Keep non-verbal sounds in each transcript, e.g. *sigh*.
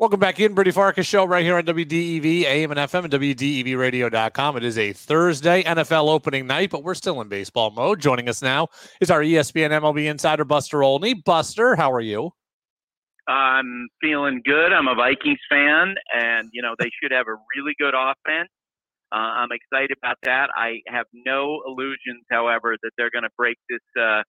Welcome back in, Brady Farkas show right here on WDEV, AM and FM, and WDEVradio.com. It is a Thursday NFL opening night, but we're still in baseball mode. Joining us now is our ESPN MLB insider, Buster Olney. Buster, how are you? I'm feeling good. I'm a Vikings fan, and, you know, they should have a really good offense. Uh, I'm excited about that. I have no illusions, however, that they're going to break this uh,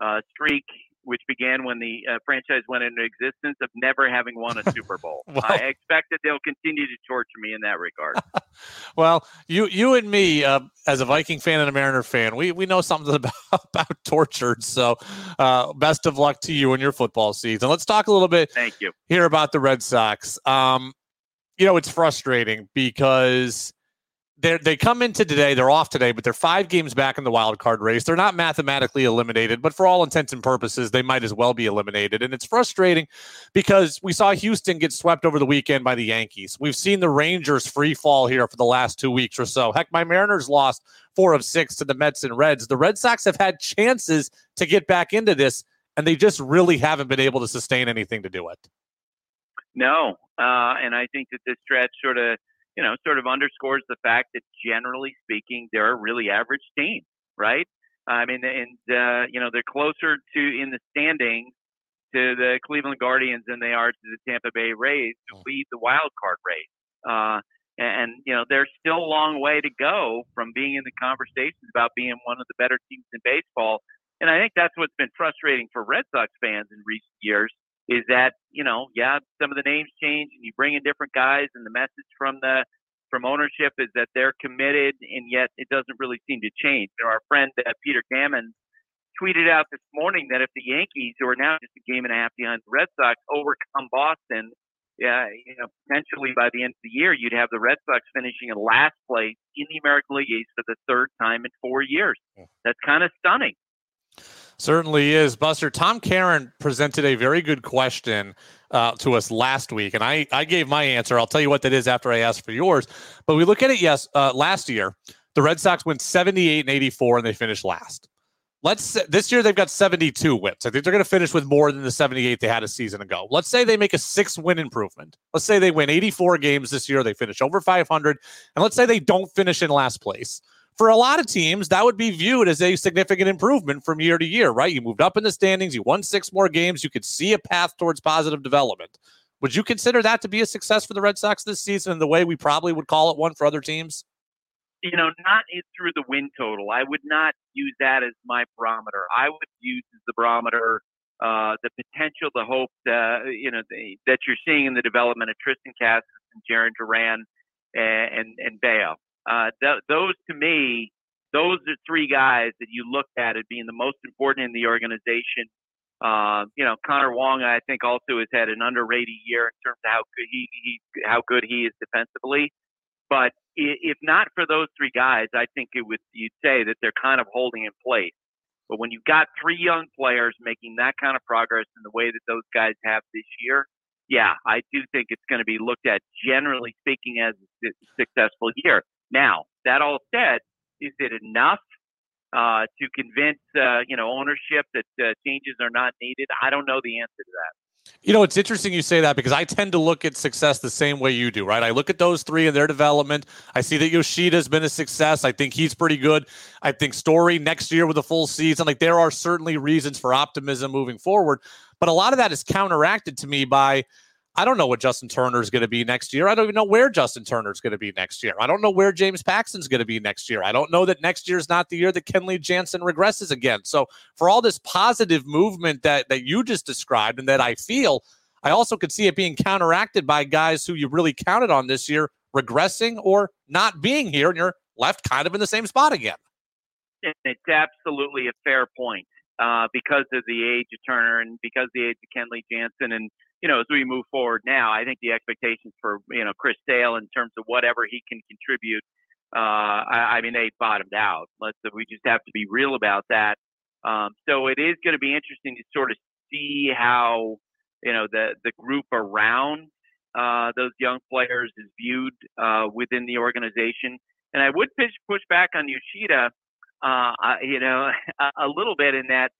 uh, streak which began when the uh, franchise went into existence of never having won a *laughs* Super Bowl. well, I expect that they'll continue to torture me in that regard. *laughs* well, you you and me, uh, as a Viking fan and a Mariner fan, we we know something *laughs* about, about tortured. So, uh, best of luck to you in your football season. Let's talk a little bit. Thank you. Here about the Red Sox. Um, you know, it's frustrating because they they come into today. They're off today, but they're five games back in the wild card race. They're not mathematically eliminated, but for all intents and purposes, they might as well be eliminated. And it's frustrating because we saw Houston get swept over the weekend by the Yankees. We've seen the Rangers free fall here for the last two weeks or so. Heck, my Mariners lost four of six to the Mets and Reds. The Red Sox have had chances to get back into this, and they just really haven't been able to sustain anything to do it. No, uh, and I think that this stretch sort of you know, sort of underscores the fact that generally speaking, they're a really average team, right? I mean, and uh, you know, they're closer to in the standings to the Cleveland Guardians than they are to the Tampa Bay Rays to lead the wild card race. Uh, and you know, there's still a long way to go from being in the conversations about being one of the better teams in baseball. And I think that's what's been frustrating for Red Sox fans in recent years is that you know yeah some of the names change and you bring in different guys and the message from the from ownership is that they're committed and yet it doesn't really seem to change. You know, our friend uh, Peter Gammons tweeted out this morning that if the Yankees, who are now just a game and a half behind the Red Sox, overcome Boston, yeah, you know, potentially by the end of the year, you'd have the Red Sox finishing in last place in the American League East for the third time in four years. That's kind of stunning. Certainly is. Buster, Tom Caron presented a very good question uh, to us last week, and I, I gave my answer. I'll tell you what that is after I ask for yours. But we look at it, yes, uh, last year, the Red Sox went 78 and 84, and they finished last. Let's this year they've got 72 wins. I think they're going to finish with more than the 78 they had a season ago. Let's say they make a six win improvement. Let's say they win 84 games this year. They finish over 500, and let's say they don't finish in last place for a lot of teams, that would be viewed as a significant improvement from year to year, right? You moved up in the standings, you won six more games, you could see a path towards positive development. Would you consider that to be a success for the Red Sox this season in the way we probably would call it one for other teams? You know, not through the win total. I would not use that as my barometer. I would use as the barometer uh, the potential, the hope, uh, you know, the, that you're seeing in the development of Triston Casas and Jarren Duran and, and, and. Uh, th- those to me, those are three guys that you look at as being the most important in the organization. Uh, you know, Connor Wong, I think, also has had an underrated year in terms of how good he, he how good he is defensively. But if not for those three guys, I think it would you'd say that they're kind of holding in place. But when you've got three young players making that kind of progress in the way that those guys have this year, yeah, I do think it's going to be looked at, generally speaking, as a successful year. Now, that all said, is it enough uh, to convince uh, you know ownership that uh, changes are not needed? I don't know the answer to that. You know, it's interesting you say that because I tend to look at success the same way you do, right? I look at those three and their development. I see that Yoshida has been a success. I think he's pretty good. I think Story next year with a full season, like there are certainly reasons for optimism moving forward. But a lot of that is counteracted to me by I don't know what Justin Turner is going to be next year. I don't even know where Justin Turner is going to be next year. I don't know where James Paxton's going to be next year. I don't know that next year is not the year that Kenley Jansen regresses again. So for all this positive movement that that you just described and that I feel, I also could see it being counteracted by guys who you really counted on this year regressing or not being here, and you're left kind of in the same spot again. It's absolutely a fair point uh, because of the age of Turner and because of the age of Kenley Jansen and you know, as we move forward now, I think the expectations for you know Chris Sale in terms of whatever he can contribute, uh, I, I mean, they bottomed out. Let's we just have to be real about that. Um, so it is going to be interesting to sort of see how you know the the group around uh, those young players is viewed uh, within the organization. And I would push push back on Yoshida, uh, you know, *laughs* a, a little bit in that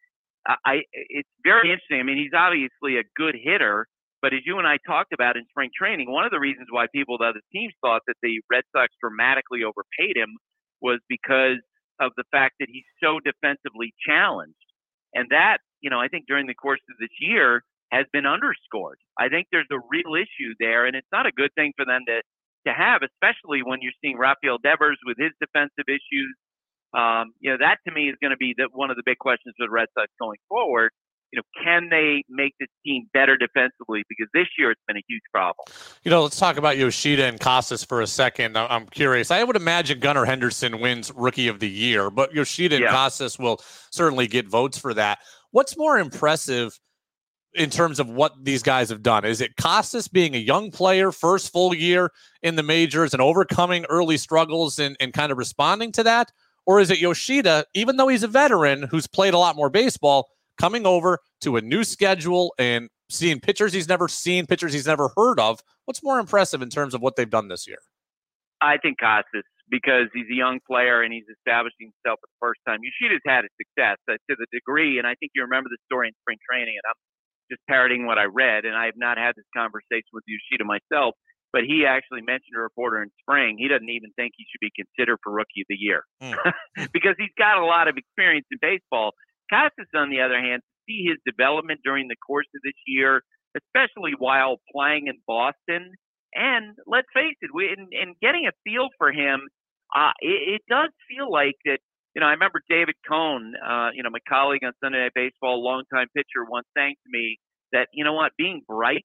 I it's very interesting. I mean, he's obviously a good hitter, But as you and I talked about in spring training, one of the reasons why people, the other teams, thought that the Red Sox dramatically overpaid him was because of the fact that he's so defensively challenged. And that, you know, I think during the course of this year has been underscored. I think there's a real issue there, and it's not a good thing for them to, to have, especially when you're seeing Rafael Devers with his defensive issues. Um, you know, that to me is going to be the, one of the big questions for the Red Sox going forward you know, can they make this team better defensively? Because this year it's been a huge problem. You know, let's talk about Yoshida and Casas for a second. I'm curious. I would imagine Gunnar Henderson wins Rookie of the Year, but Yoshida and yeah. Casas will certainly get votes for that. What's more impressive in terms of what these guys have done? Is it Casas being a young player, first full year in the majors, and overcoming early struggles and, and kind of responding to that? Or is it Yoshida, even though he's a veteran who's played a lot more baseball? coming over to a new schedule and seeing pitchers he's never seen, pitchers he's never heard of. What's more impressive in terms of what they've done this year? I think Casas because he's a young player and he's establishing himself for the first time. Yoshida's had a success uh, to the degree, and I think you remember the story in spring training, and I'm just parroting what I read, and I have not had this conversation with Yoshida myself, but he actually mentioned a reporter in spring he doesn't even think he should be considered for Rookie of the Year mm. *laughs* because he's got a lot of experience in baseball. Casas, on the other hand, see his development during the course of this year, especially while playing in Boston. And let's face it, we in, in getting a feel for him, uh, it, it does feel like that. You know, I remember David Cone, uh, you know, my colleague on Sunday Night Baseball, longtime pitcher, once saying to me that, you know what, being bright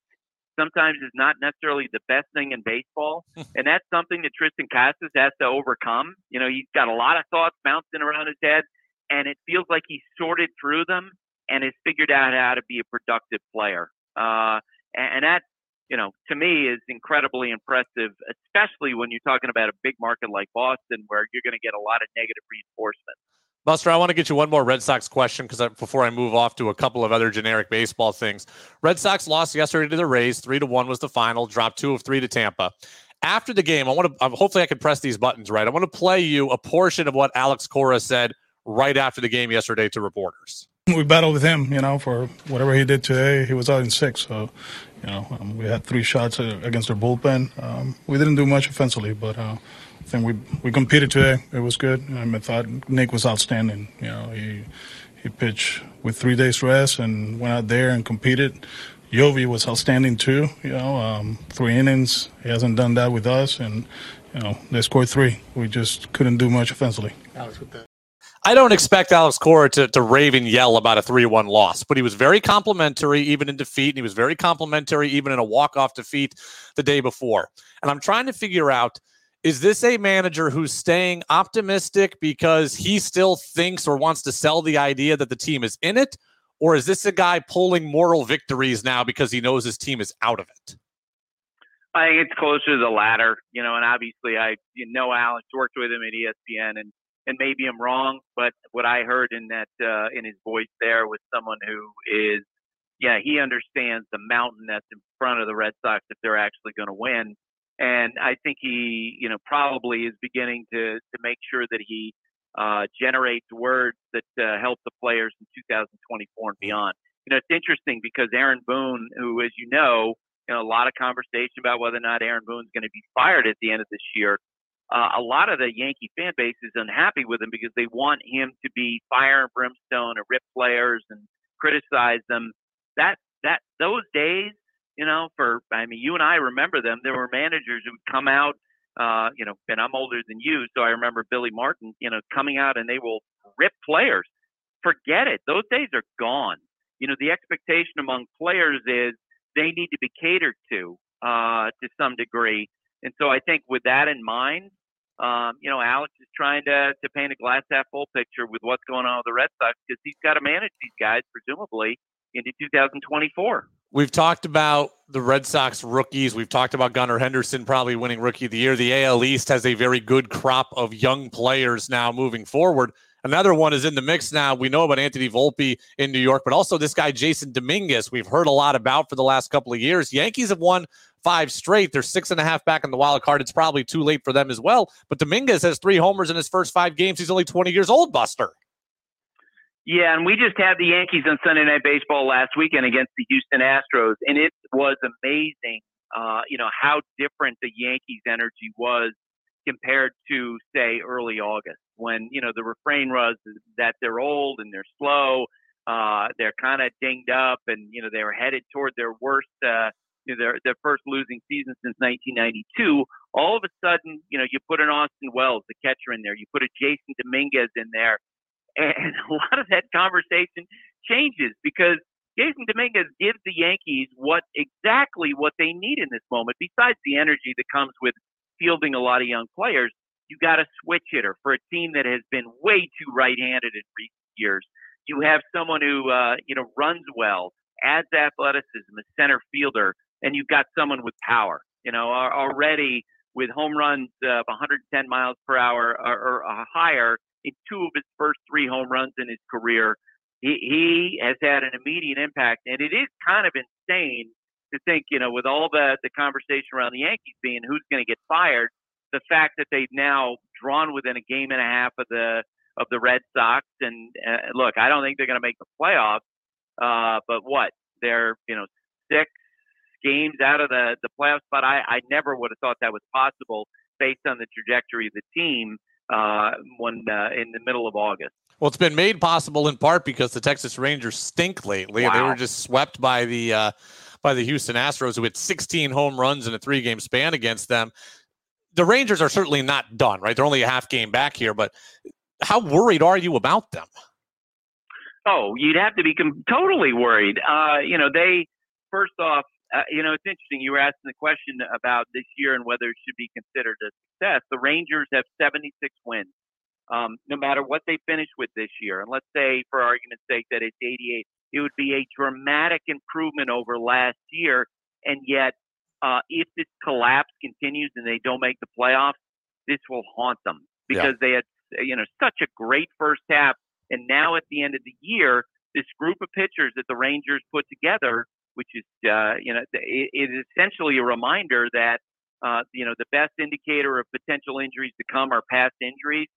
sometimes is not necessarily the best thing in baseball. *laughs* and that's something that Triston Casas has to overcome. You know, he's got a lot of thoughts bouncing around his head and it feels like he's sorted through them and has figured out how to be a productive player. Uh, and, and that, you know, to me is incredibly impressive, especially when you're talking about a big market like Boston, where you're going to get a lot of negative reinforcement. Buster, I want to get you one more Red Sox question because before I move off to a couple of other generic baseball things, Red Sox lost yesterday to the Rays. Three to one was the final. Dropped two of three to Tampa. After the game, I want to. Hopefully, I can press these buttons right. I want to play you a portion of what Alex Cora said right after the game yesterday to reporters. We battled with him, you know, for whatever he did today. He was out in six, so you know um, we had three shots against their bullpen. Um, we didn't do much offensively, but uh, think we we competed today. It was good. I thought Nick was outstanding. You know, he he pitched with three days rest and went out there and competed. Yovi was outstanding too. You know, um, three innings. He hasn't done that with us, and you know they scored three. We just couldn't do much offensively. Alex, with that. I don't expect Alex Cora to, to rave and yell about a 3 1 loss, but he was very complimentary even in defeat, and he was very complimentary even in a walk off defeat the day before. And I'm trying to figure out is this a manager who's staying optimistic because he still thinks or wants to sell the idea that the team is in it? Or is this a guy pulling moral victories now because he knows his team is out of it? I think it's closer to the latter, you know, and obviously I you know Alex worked with him at ESPN and and maybe I'm wrong, but what I heard in that uh, in his voice there was someone who is, yeah, he understands the mountain that's in front of the Red Sox if they're actually going to win, and I think he, you know, probably is beginning to to make sure that he uh, generates words that uh, help the players in 2024 and beyond. You know, it's interesting because Aaron Boone, who, as you know, you know, a lot of conversation about whether or not Aaron Boone's going to be fired at the end of this year uh, a lot of the Yankee fan base is unhappy with him because they want him to be fire and brimstone and rip players and criticize them. That that those days, you know, for I mean, you and I remember them. There were managers who would come out, uh, you know, and I'm older than you, so I remember Billy Martin, you know, coming out and they will rip players. Forget it; those days are gone. You know, the expectation among players is they need to be catered to uh, to some degree. And so I think with that in mind, um, you know, Alex is trying to, to paint a glass half full picture with what's going on with the Red Sox because he's got to manage these guys, presumably, into 2024. We've talked about the Red Sox rookies. We've talked about Gunnar Henderson probably winning Rookie of the Year. The AL East has a very good crop of young players now moving forward. Another one is in the mix now. We know about Anthony Volpe in New York, but also this guy, Jasson Dominguez, we've heard a lot about for the last couple of years. Yankees have won five straight. They're six and a half back in the wild card. It's probably too late for them as well. But Dominguez has three homers in his first five games. He's only 20 years old, Buster. Yeah, and we just had the Yankees on Sunday Night Baseball last weekend against the Houston Astros, and it was amazing. Uh, you know how different the Yankees' energy was compared to say early August, when you know the refrain was that they're old and they're slow, uh, they're kind of dinged up, and you know they were headed toward their worst, uh, you know, their their first losing season since 1992. All of a sudden, you know, you put an Austin Wells, the catcher, in there, you put a Jasson Dominguez in there and *laughs* a lot of that conversation changes because Jasson Dominguez gives the Yankees what exactly what they need in this moment. Besides the energy that comes with fielding a lot of young players, you got a switch hitter for a team that has been way too right-handed in recent years. You have someone who uh, you know runs well, adds athleticism, a center fielder, and you've got someone with power. You know already with home runs of 110 miles per hour or, or higher in two of his first three home runs in his career. He, he has had an immediate impact, and it is kind of insane to think, you know, with all the the conversation around the Yankees being who's going to get fired, the fact that they've now drawn within a game and a half of the of the Red Sox, and uh, look, I don't think they're going to make the playoffs, uh, but what they're you know six games out of the the playoff spot. I I never would have thought that was possible based on the trajectory of the team uh, when uh, in the middle of August. Well, it's been made possible in part because the Texas Rangers stink lately. Wow. They were just swept by the uh, by the Houston Astros, who had 16 home runs in a three game span against them. The Rangers are certainly not done, right? They're only a half game back here, but how worried are you about them? Oh, you'd have to be com- totally worried. Uh, you know, they first off, uh, you know, it's interesting. You were asking the question about this year and whether it should be considered a success. The Rangers have 76 wins, um, no matter what they finish with this year. And let's say, for argument's sake, that it's 88. It would be a dramatic improvement over last year. And yet, uh, if this collapse continues and they don't make the playoffs, this will haunt them because yeah. they had, you know, such a great first half. And now at the end of the year, this group of pitchers that the Rangers put together which is uh, you know it, it is essentially a reminder that uh, you know the best indicator of potential injuries to come are past injuries.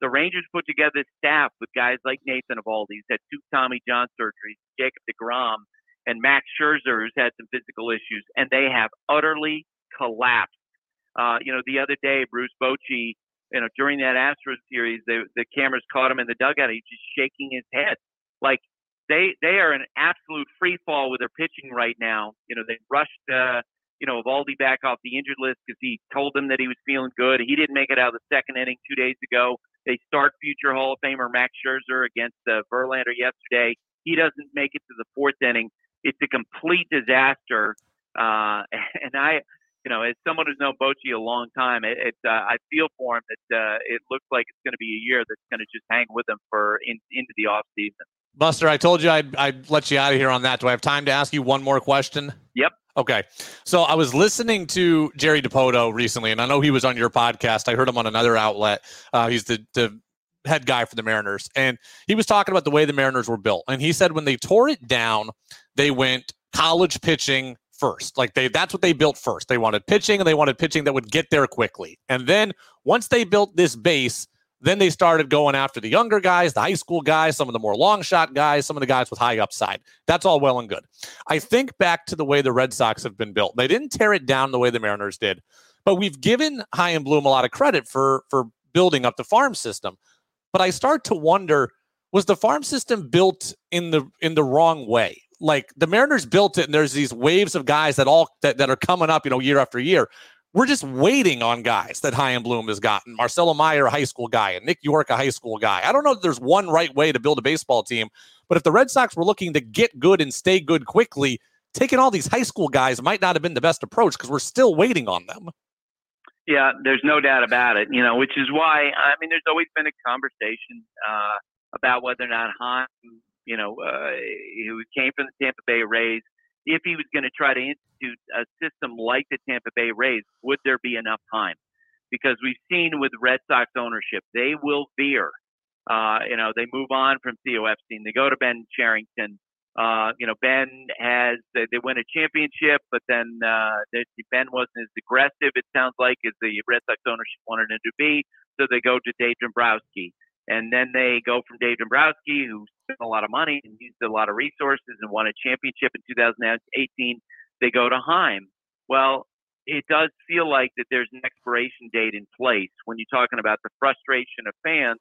The Rangers put together staff with guys like Nathan Eovaldi, who's had two Tommy John surgeries, Jacob DeGrom, and Max Scherzer, who's had some physical issues, and they have utterly collapsed. Uh, you know, the other day, Bruce Bochy, you know, during that Astros series, the, the cameras caught him in the dugout. He's just shaking his head. Like, they they are an absolute free fall with their pitching right now. You know, they rushed uh, you know Eovaldi back off the injured list because he told them that he was feeling good. He didn't make it out of the second inning two days ago. They start future Hall of Famer Max Scherzer against uh, Verlander yesterday. He doesn't make it to the fourth inning. It's a complete disaster. Uh, *laughs* and I, you know, as someone who's known Bochy a long time, it, it uh, I feel for him that uh, it looks like it's going to be a year that's going to just hang with him for in, into the off season. Buster, I told you I'd, I'd let you out of here on that. Do I have time to ask you one more question? Yep. Okay. So I was listening to Jerry Dipoto recently, and I know he was on your podcast. I heard him on another outlet. Uh, he's the, the head guy for the Mariners. And he was talking about the way the Mariners were built. And he said when they tore it down, they went college pitching first. Like they that's what they built first. They wanted pitching and they wanted pitching that would get there quickly. And then once they built this base, then they started going after the younger guys, the high school guys, some of the more long shot guys, some of the guys with high upside. That's all well and good. I think back to the way the Red Sox have been built. They didn't tear it down the way the Mariners did, but we've given Chaim Bloom a lot of credit for for building up the farm system. But I start to wonder was the farm system built in the in the wrong way? Like the Mariners built it and there's these waves of guys that all that, that are coming up, you know, year after year we're just waiting on guys that Chaim Bloom has gotten. Marcelo Meyer, a high school guy, and Nick Yorke, a high school guy. I don't know that there's one right way to build a baseball team, but if the Red Sox were looking to get good and stay good quickly, taking all these high school guys might not have been the best approach because we're still waiting on them. Yeah, there's no doubt about it. You know, which is why I mean, there's always been a conversation uh, about whether or not Chaim, you know, uh, who came from the Tampa Bay Rays, if he was going to try to institute a system like the Tampa Bay Rays, would there be enough time? Because we've seen with Red Sox ownership, they will veer. Uh, you know, they move on from Theo Epstein. They go to Ben Cherington. Uh, you know, Ben has they, they win a championship, but then uh, they, Ben wasn't as aggressive. It sounds like as the Red Sox ownership wanted him to be. So they go to Dave Dombrowski. And then they go from Dave Dombrowski, who spent a lot of money and used a lot of resources and won a championship in 2018. They go to Chaim. Well, it does feel like that there's an expiration date in place when you're talking about the frustration of fans.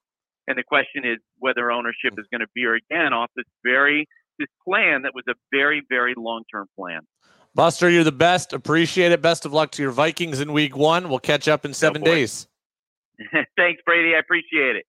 And the question is whether ownership is going to veer again off this very this plan that was a very very long term plan. Buster, you're the best. Appreciate it. Best of luck to your Vikings in Week One. We'll catch up in seven days. *laughs* Thanks, Brady. I appreciate it.